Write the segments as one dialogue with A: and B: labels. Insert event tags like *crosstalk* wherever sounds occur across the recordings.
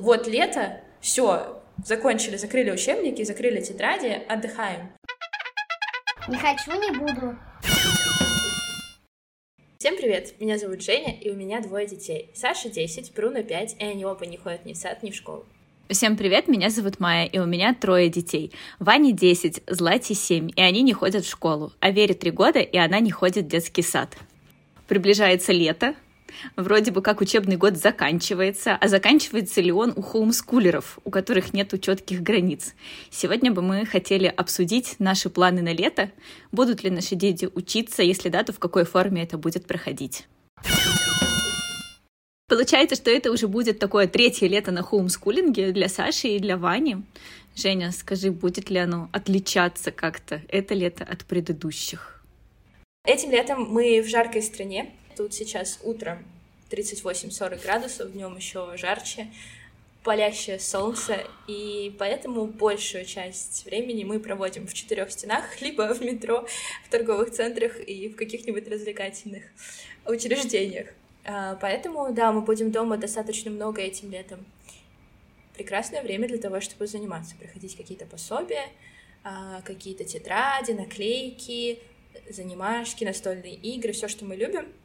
A: Вот лето, все, закончили, закрыли учебники, закрыли тетради, отдыхаем.
B: Не хочу, не буду.
A: Всем привет, меня зовут Женя, и у меня двое детей. Саша 10, Бруно 5, и они оба не ходят ни в сад, ни в школу.
C: Всем привет, меня зовут Майя, и у меня трое детей. Ване 10, Злате 7, и они не ходят в школу. А Вере 3 года, и она не ходит в детский сад. Приближается лето, Вроде бы как учебный год заканчивается, а заканчивается ли он у хоумскулеров, у которых нет четких границ. Сегодня бы мы хотели обсудить наши планы на лето, будут ли наши дети учиться, если да, то в какой форме это будет проходить. Получается, что это уже будет такое третье лето на хоумскулинге для Саши и для Вани. Женя, скажи, будет ли оно отличаться как-то это лето от предыдущих?
A: Этим летом мы в жаркой стране, Тут сейчас утром 38-40 градусов, днем еще жарче, палящее солнце, и поэтому большую часть времени мы проводим в четырех стенах, *laughs* либо в метро, в торговых центрах и в каких-нибудь развлекательных учреждениях. А, поэтому, да, мы будем дома достаточно много этим летом. Прекрасное время для того, чтобы заниматься, проходить какие-то пособия, а, какие-то тетради, наклейки, занимашки, настольные игры, все, что мы любим —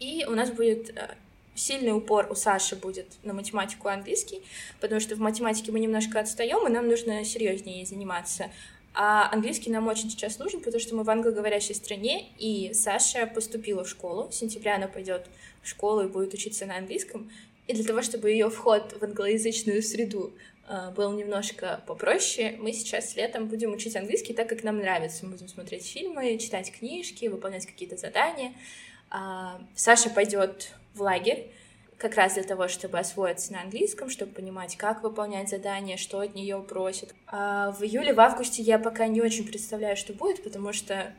A: и у нас будет э, сильный упор у Саши будет на математику и английский, потому что в математике мы немножко отстаем, и нам нужно серьезнее заниматься. А английский нам очень сейчас нужен, потому что мы в англоговорящей стране, и Саша поступила в школу. В сентябре она пойдет в школу и будет учиться на английском. И для того, чтобы ее вход в англоязычную среду э, был немножко попроще, мы сейчас летом будем учить английский так, как нам нравится. Мы будем смотреть фильмы, читать книжки, выполнять какие-то задания. А, Саша пойдет в лагерь как раз для того, чтобы освоиться на английском, чтобы понимать, как выполнять задания, что от нее просят. А в июле, в августе я пока не очень представляю, что будет, потому что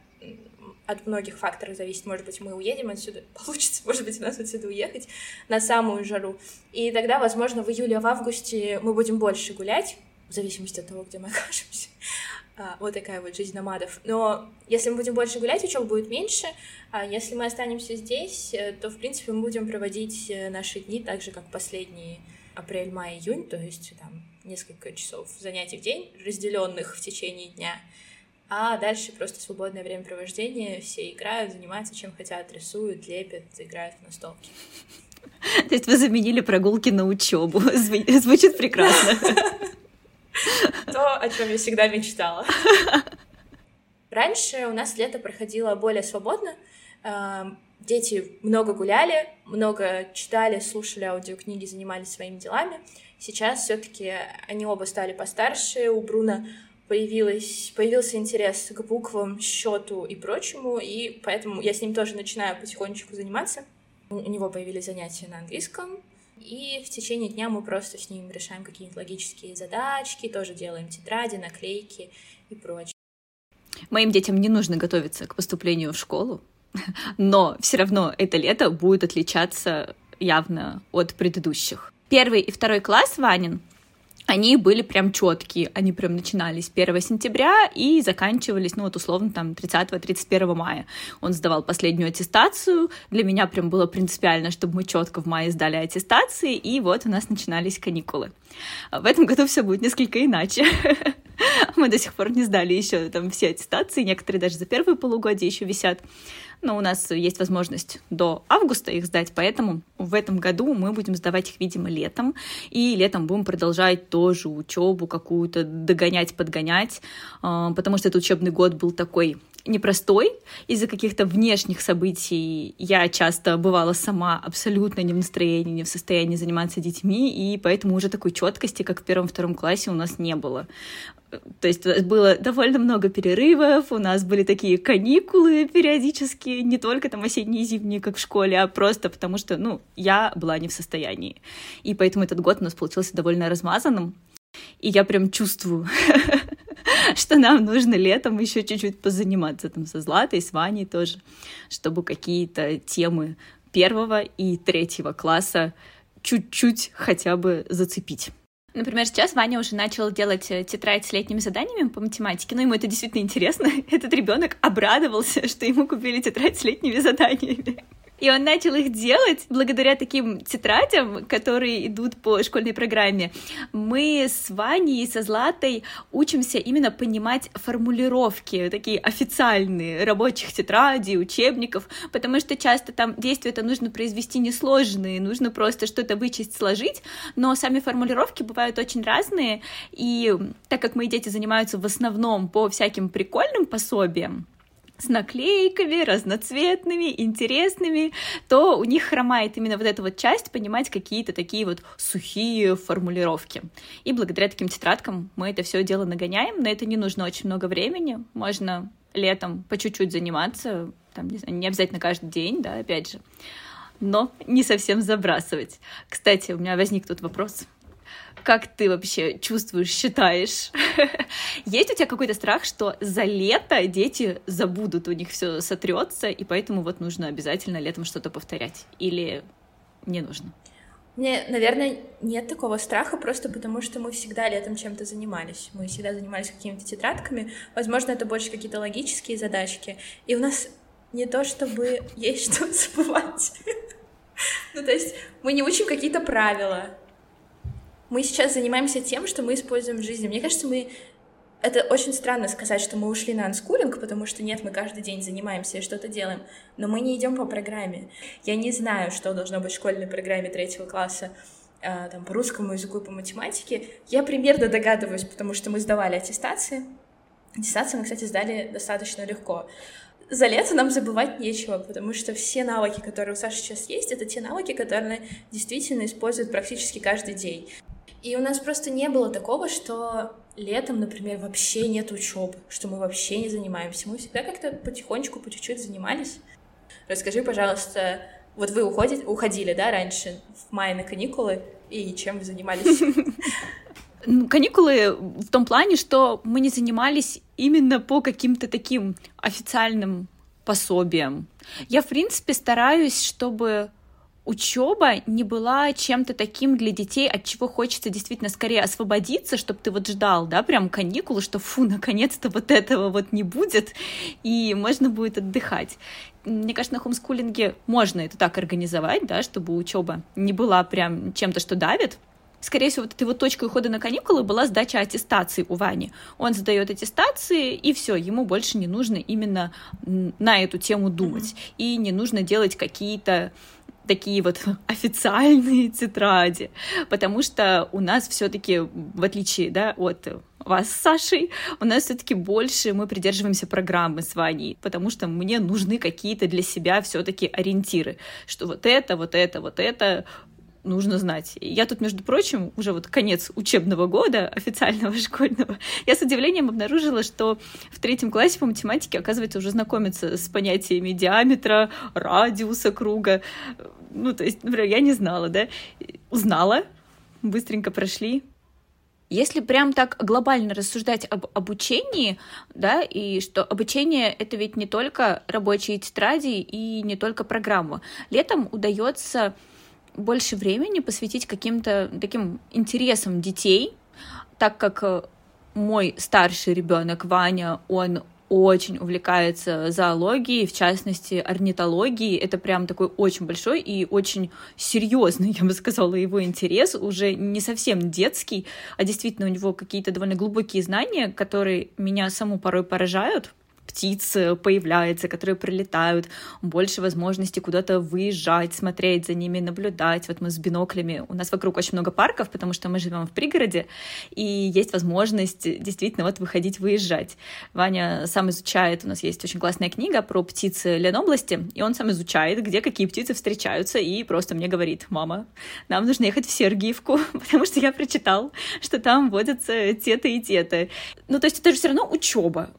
A: от многих факторов зависит. Может быть, мы уедем отсюда, *laughs* получится, может быть, у нас отсюда уехать на самую жару. И тогда, возможно, в июле, в августе мы будем больше гулять, в зависимости от того, где мы окажемся. А, вот такая вот жизнь номадов. Но если мы будем больше гулять, учеба будет меньше. А если мы останемся здесь, э, то, в принципе, мы будем проводить э, наши дни так же, как последние апрель, май, июнь, то есть там несколько часов занятий в день, разделенных в течение дня. А дальше просто свободное времяпровождение, все играют, занимаются чем хотят, рисуют, лепят, играют в настолки. *laughs*
C: То есть вы заменили прогулки на учебу. *laughs* Звучит прекрасно. *laughs* *laughs*
A: То, о чем я всегда мечтала. Раньше у нас лето проходило более свободно. Эм, дети много гуляли, много читали, слушали аудиокниги, занимались своими делами. Сейчас все-таки они оба стали постарше. У Бруна появилась, появился интерес к буквам, счету и прочему, и поэтому я с ним тоже начинаю потихонечку заниматься. У него появились занятия на английском, и в течение дня мы просто с ним решаем какие-нибудь логические задачки, тоже делаем тетради, наклейки и прочее.
C: Моим детям не нужно готовиться к поступлению в школу, *laughs* но все равно это лето будет отличаться явно от предыдущих. Первый и второй класс Ванин они были прям четкие, они прям начинались 1 сентября и заканчивались, ну вот условно там 30-31 мая. Он сдавал последнюю аттестацию, для меня прям было принципиально, чтобы мы четко в мае сдали аттестации, и вот у нас начинались каникулы. В этом году все будет несколько иначе. *laughs* Мы до сих пор не сдали еще там все аттестации, некоторые даже за первые полугодие еще висят но у нас есть возможность до августа их сдать, поэтому в этом году мы будем сдавать их, видимо, летом, и летом будем продолжать тоже учебу какую-то догонять, подгонять, а, потому что этот учебный год был такой непростой из-за каких-то внешних событий. Я часто бывала сама абсолютно не в настроении, не в состоянии заниматься детьми, и поэтому уже такой четкости, как в первом-втором классе, у нас не было. То есть было довольно много перерывов, у нас были такие каникулы периодически, не только там осенние и зимние, как в школе, а просто потому что, ну, я была не в состоянии. И поэтому этот год у нас получился довольно размазанным. И я прям чувствую, *laughs* *laughs* что нам нужно летом еще чуть-чуть позаниматься там со Златой, с Ваней тоже, чтобы какие-то темы первого и третьего класса чуть-чуть хотя бы зацепить. Например, сейчас Ваня уже начал делать э, тетрадь с летними заданиями по математике, но ему это действительно интересно. *laughs* Этот ребенок обрадовался, что ему купили тетрадь с летними заданиями. И он начал их делать благодаря таким тетрадям, которые идут по школьной программе. Мы с Ваней и со Златой учимся именно понимать формулировки, такие официальные, рабочих тетрадей, учебников, потому что часто там действия это нужно произвести несложные, нужно просто что-то вычесть, сложить, но сами формулировки бывают очень разные, и так как мои дети занимаются в основном по всяким прикольным пособиям, с наклейками, разноцветными, интересными, то у них хромает именно вот эта вот часть понимать какие-то такие вот сухие формулировки. И благодаря таким тетрадкам мы это все дело нагоняем, на это не нужно очень много времени, можно летом по чуть-чуть заниматься, там, не, знаю, не обязательно каждый день, да, опять же, но не совсем забрасывать. Кстати, у меня возник тут вопрос. Как ты вообще чувствуешь, считаешь? *laughs* Есть у тебя какой-то страх, что за лето дети забудут, у них все сотрется, и поэтому вот нужно обязательно летом что-то повторять? Или не нужно?
A: Мне, наверное, нет такого страха, просто потому что мы всегда летом чем-то занимались. Мы всегда занимались какими-то тетрадками. Возможно, это больше какие-то логические задачки. И у нас не то, чтобы есть *laughs* что забывать. *laughs* Ну, то есть мы не учим какие-то правила, мы сейчас занимаемся тем, что мы используем в жизни. Мне кажется, мы это очень странно сказать, что мы ушли на анскулинг, потому что нет, мы каждый день занимаемся и что-то делаем, но мы не идем по программе. Я не знаю, что должно быть в школьной программе третьего класса э, там, по русскому языку и по математике. Я примерно догадываюсь, потому что мы сдавали аттестации. Аттестации мы, кстати, сдали достаточно легко. За лето нам забывать нечего, потому что все навыки, которые у Саши сейчас есть, это те навыки, которые действительно используют практически каждый день. И у нас просто не было такого, что летом, например, вообще нет учебы, что мы вообще не занимаемся. Мы всегда как-то потихонечку, по чуть-чуть занимались. Расскажи, пожалуйста, вот вы уходите, уходили, да, раньше в мае на каникулы, и чем вы занимались? *laughs*
C: Ну, каникулы в том плане, что мы не занимались именно по каким-то таким официальным пособиям. Я, в принципе, стараюсь, чтобы учеба не была чем-то таким для детей, от чего хочется действительно скорее освободиться, чтобы ты вот ждал, да, прям каникулы, что фу, наконец-то вот этого вот не будет, и можно будет отдыхать. Мне кажется, на хомскулинге можно это так организовать, да, чтобы учеба не была прям чем-то, что давит, скорее всего, вот этой вот точкой ухода на каникулы была сдача аттестации у Вани. Он сдает аттестации, и все, ему больше не нужно именно на эту тему думать. Mm-hmm. И не нужно делать какие-то такие вот *laughs* официальные тетради, потому что у нас все-таки, в отличие да, от вас с Сашей, у нас все-таки больше мы придерживаемся программы с Ваней, потому что мне нужны какие-то для себя все-таки ориентиры, что вот это, вот это, вот это нужно знать. Я тут, между прочим, уже вот конец учебного года официального *laughs* школьного, я с удивлением обнаружила, что в третьем классе по математике, оказывается, уже знакомиться с понятиями диаметра, радиуса круга. Ну, то есть, например, я не знала, да? Узнала, быстренько прошли, если прям так глобально рассуждать об обучении, да, и что обучение — это ведь не только рабочие тетради и не только программа. Летом удается больше времени посвятить каким-то таким интересам детей, так как э, мой старший ребенок Ваня, он очень увлекается зоологией, в частности, орнитологией. Это прям такой очень большой и очень серьезный, я бы сказала, его интерес, уже не совсем детский, а действительно у него какие-то довольно глубокие знания, которые меня саму порой поражают птиц э, появляется, которые прилетают, больше возможности куда-то выезжать, смотреть за ними, наблюдать. Вот мы с биноклями, у нас вокруг очень много парков, потому что мы живем в пригороде, и есть возможность действительно вот выходить, выезжать. Ваня сам изучает, у нас есть очень классная книга про птицы Ленобласти, и он сам изучает, где какие птицы встречаются, и просто мне говорит, мама, нам нужно ехать в Сергиевку, *laughs* потому что я прочитал, что там водятся те-то и те-то. Ну, то есть это же все равно учеба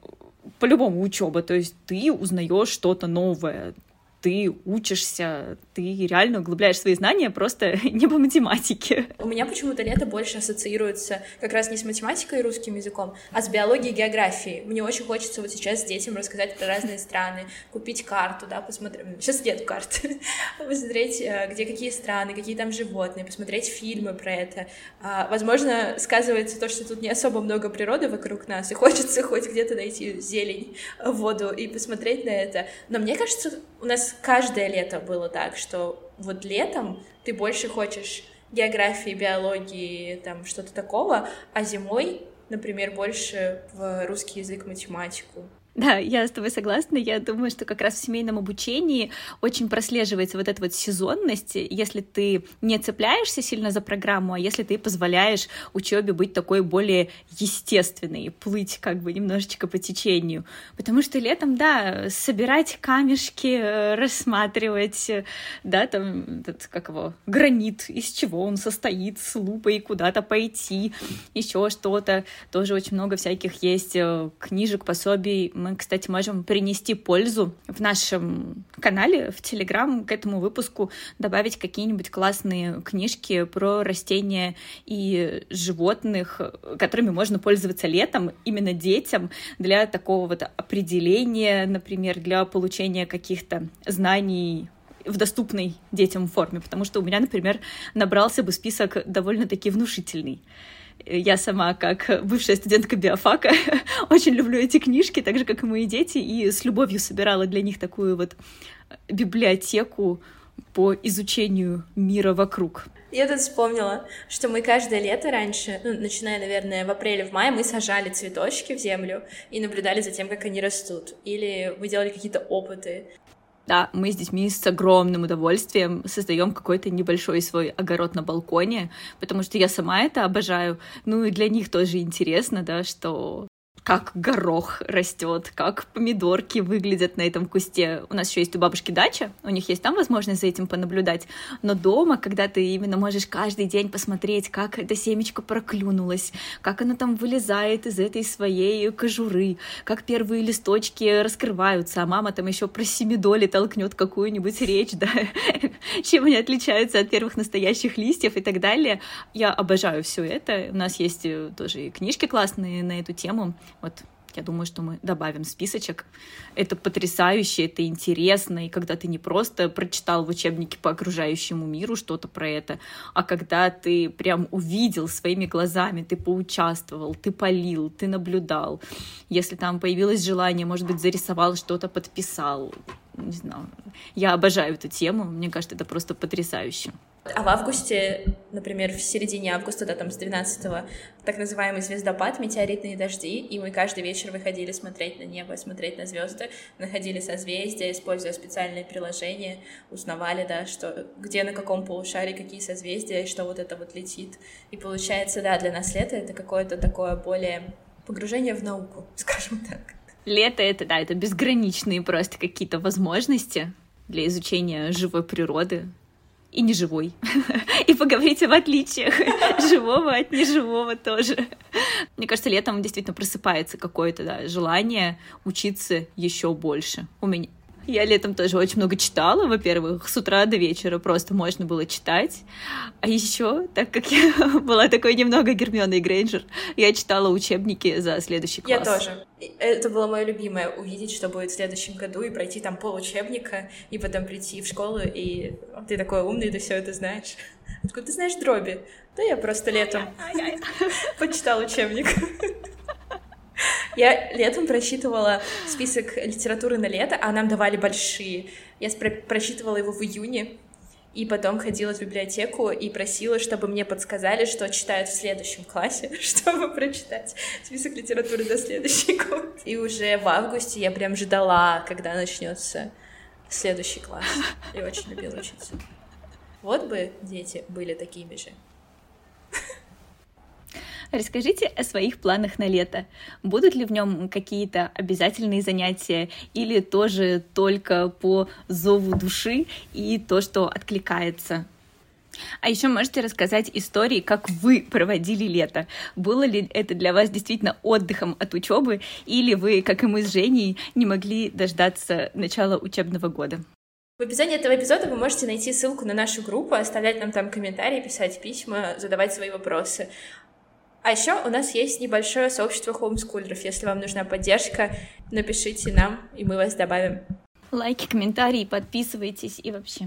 C: по-любому учеба, то есть ты узнаешь что-то новое, ты учишься, ты реально углубляешь свои знания просто *laughs* не по математике.
A: У меня почему-то лето больше ассоциируется как раз не с математикой и русским языком, а с биологией и географией. Мне очень хочется вот сейчас детям рассказать про разные страны, купить карту, да, посмотреть... Сейчас нет карты. *laughs* посмотреть, э, где какие страны, какие там животные, посмотреть фильмы про это. А, возможно, сказывается то, что тут не особо много природы вокруг нас, и *laughs* хочется хоть где-то найти зелень, воду и посмотреть на это. Но мне кажется, у нас каждое лето было так, что вот летом ты больше хочешь географии, биологии, там что-то такого, а зимой, например, больше в русский язык, математику.
C: Да, я с тобой согласна. Я думаю, что как раз в семейном обучении очень прослеживается вот эта вот сезонность, если ты не цепляешься сильно за программу, а если ты позволяешь учебе быть такой более естественной, плыть как бы немножечко по течению. Потому что летом, да, собирать камешки, рассматривать, да, там, этот, как его, гранит, из чего он состоит, с лупой куда-то пойти, еще что-то. Тоже очень много всяких есть э, книжек, пособий, мы, кстати, можем принести пользу в нашем канале, в Телеграм к этому выпуску добавить какие-нибудь классные книжки про растения и животных, которыми можно пользоваться летом именно детям для такого вот определения, например, для получения каких-то знаний в доступной детям форме, потому что у меня, например, набрался бы список довольно-таки внушительный я сама, как бывшая студентка биофака, *laughs* очень люблю эти книжки, так же, как и мои дети, и с любовью собирала для них такую вот библиотеку по изучению мира вокруг.
A: Я тут вспомнила, что мы каждое лето раньше, ну, начиная, наверное, в апреле, в мае, мы сажали цветочки в землю и наблюдали за тем, как они растут. Или мы делали какие-то опыты.
C: Да, мы с детьми с огромным удовольствием создаем какой-то небольшой свой огород на балконе, потому что я сама это обожаю. Ну и для них тоже интересно, да, что как горох растет, как помидорки выглядят на этом кусте. У нас еще есть у бабушки дача, у них есть там возможность за этим понаблюдать, но дома, когда ты именно можешь каждый день посмотреть, как эта семечко проклюнулась, как она там вылезает из этой своей кожуры, как первые листочки раскрываются, а мама там еще про семидоли толкнет какую-нибудь речь, *laughs* да, чем они отличаются от первых настоящих листьев и так далее. Я обожаю все это. У нас есть э, тоже и книжки классные на эту тему. Вот я думаю, что мы добавим списочек. Это потрясающе, это интересно, и когда ты не просто прочитал в учебнике по окружающему миру что-то про это, а когда ты прям увидел своими глазами, ты поучаствовал, ты полил, ты наблюдал. Если там появилось желание, может быть, зарисовал что-то, подписал. Не знаю. Я обожаю эту тему, мне кажется, это просто потрясающе.
A: А в августе, например, в середине августа, да, там с 12 так называемый звездопад, метеоритные дожди, и мы каждый вечер выходили смотреть на небо, смотреть на звезды, находили созвездия, используя специальные приложения, узнавали, да, что где на каком полушарии какие созвездия, и что вот это вот летит. И получается, да, для нас лето — это какое-то такое более погружение в науку, *laughs* скажем так.
C: Лето — это, да, это безграничные просто какие-то возможности для изучения живой природы, и неживой. *laughs* и поговорить об отличиях *laughs* живого от неживого тоже. Мне кажется, летом действительно просыпается какое-то да, желание учиться еще больше. У меня, я летом тоже очень много читала, во-первых, с утра до вечера просто можно было читать. А еще, так как я *laughs* была такой немного Гермионой Грейнджер, я читала учебники за следующий класс.
A: Я тоже. Это было мое любимое, увидеть, что будет в следующем году, и пройти там пол учебника, и потом прийти в школу, и ты такой умный, ты все это знаешь. Откуда ты знаешь дроби? Да я просто летом *laughs* почитал учебник. Я летом просчитывала список литературы на лето, а нам давали большие. Я просчитывала его в июне, и потом ходила в библиотеку и просила, чтобы мне подсказали, что читают в следующем классе, *laughs* чтобы прочитать список литературы до следующий год. И уже в августе я прям ждала, когда начнется следующий класс. Я очень любила учиться. Вот бы дети были такими же.
C: Расскажите о своих планах на лето. Будут ли в нем какие-то обязательные занятия или тоже только по зову души и то, что откликается? А еще можете рассказать истории, как вы проводили лето. Было ли это для вас действительно отдыхом от учебы, или вы, как и мы с Женей, не могли дождаться начала учебного года?
A: В описании этого эпизода вы можете найти ссылку на нашу группу, оставлять нам там комментарии, писать письма, задавать свои вопросы. А еще у нас есть небольшое сообщество хоумскулеров. Если вам нужна поддержка, напишите нам, и мы вас добавим.
C: Лайки, комментарии, подписывайтесь и вообще.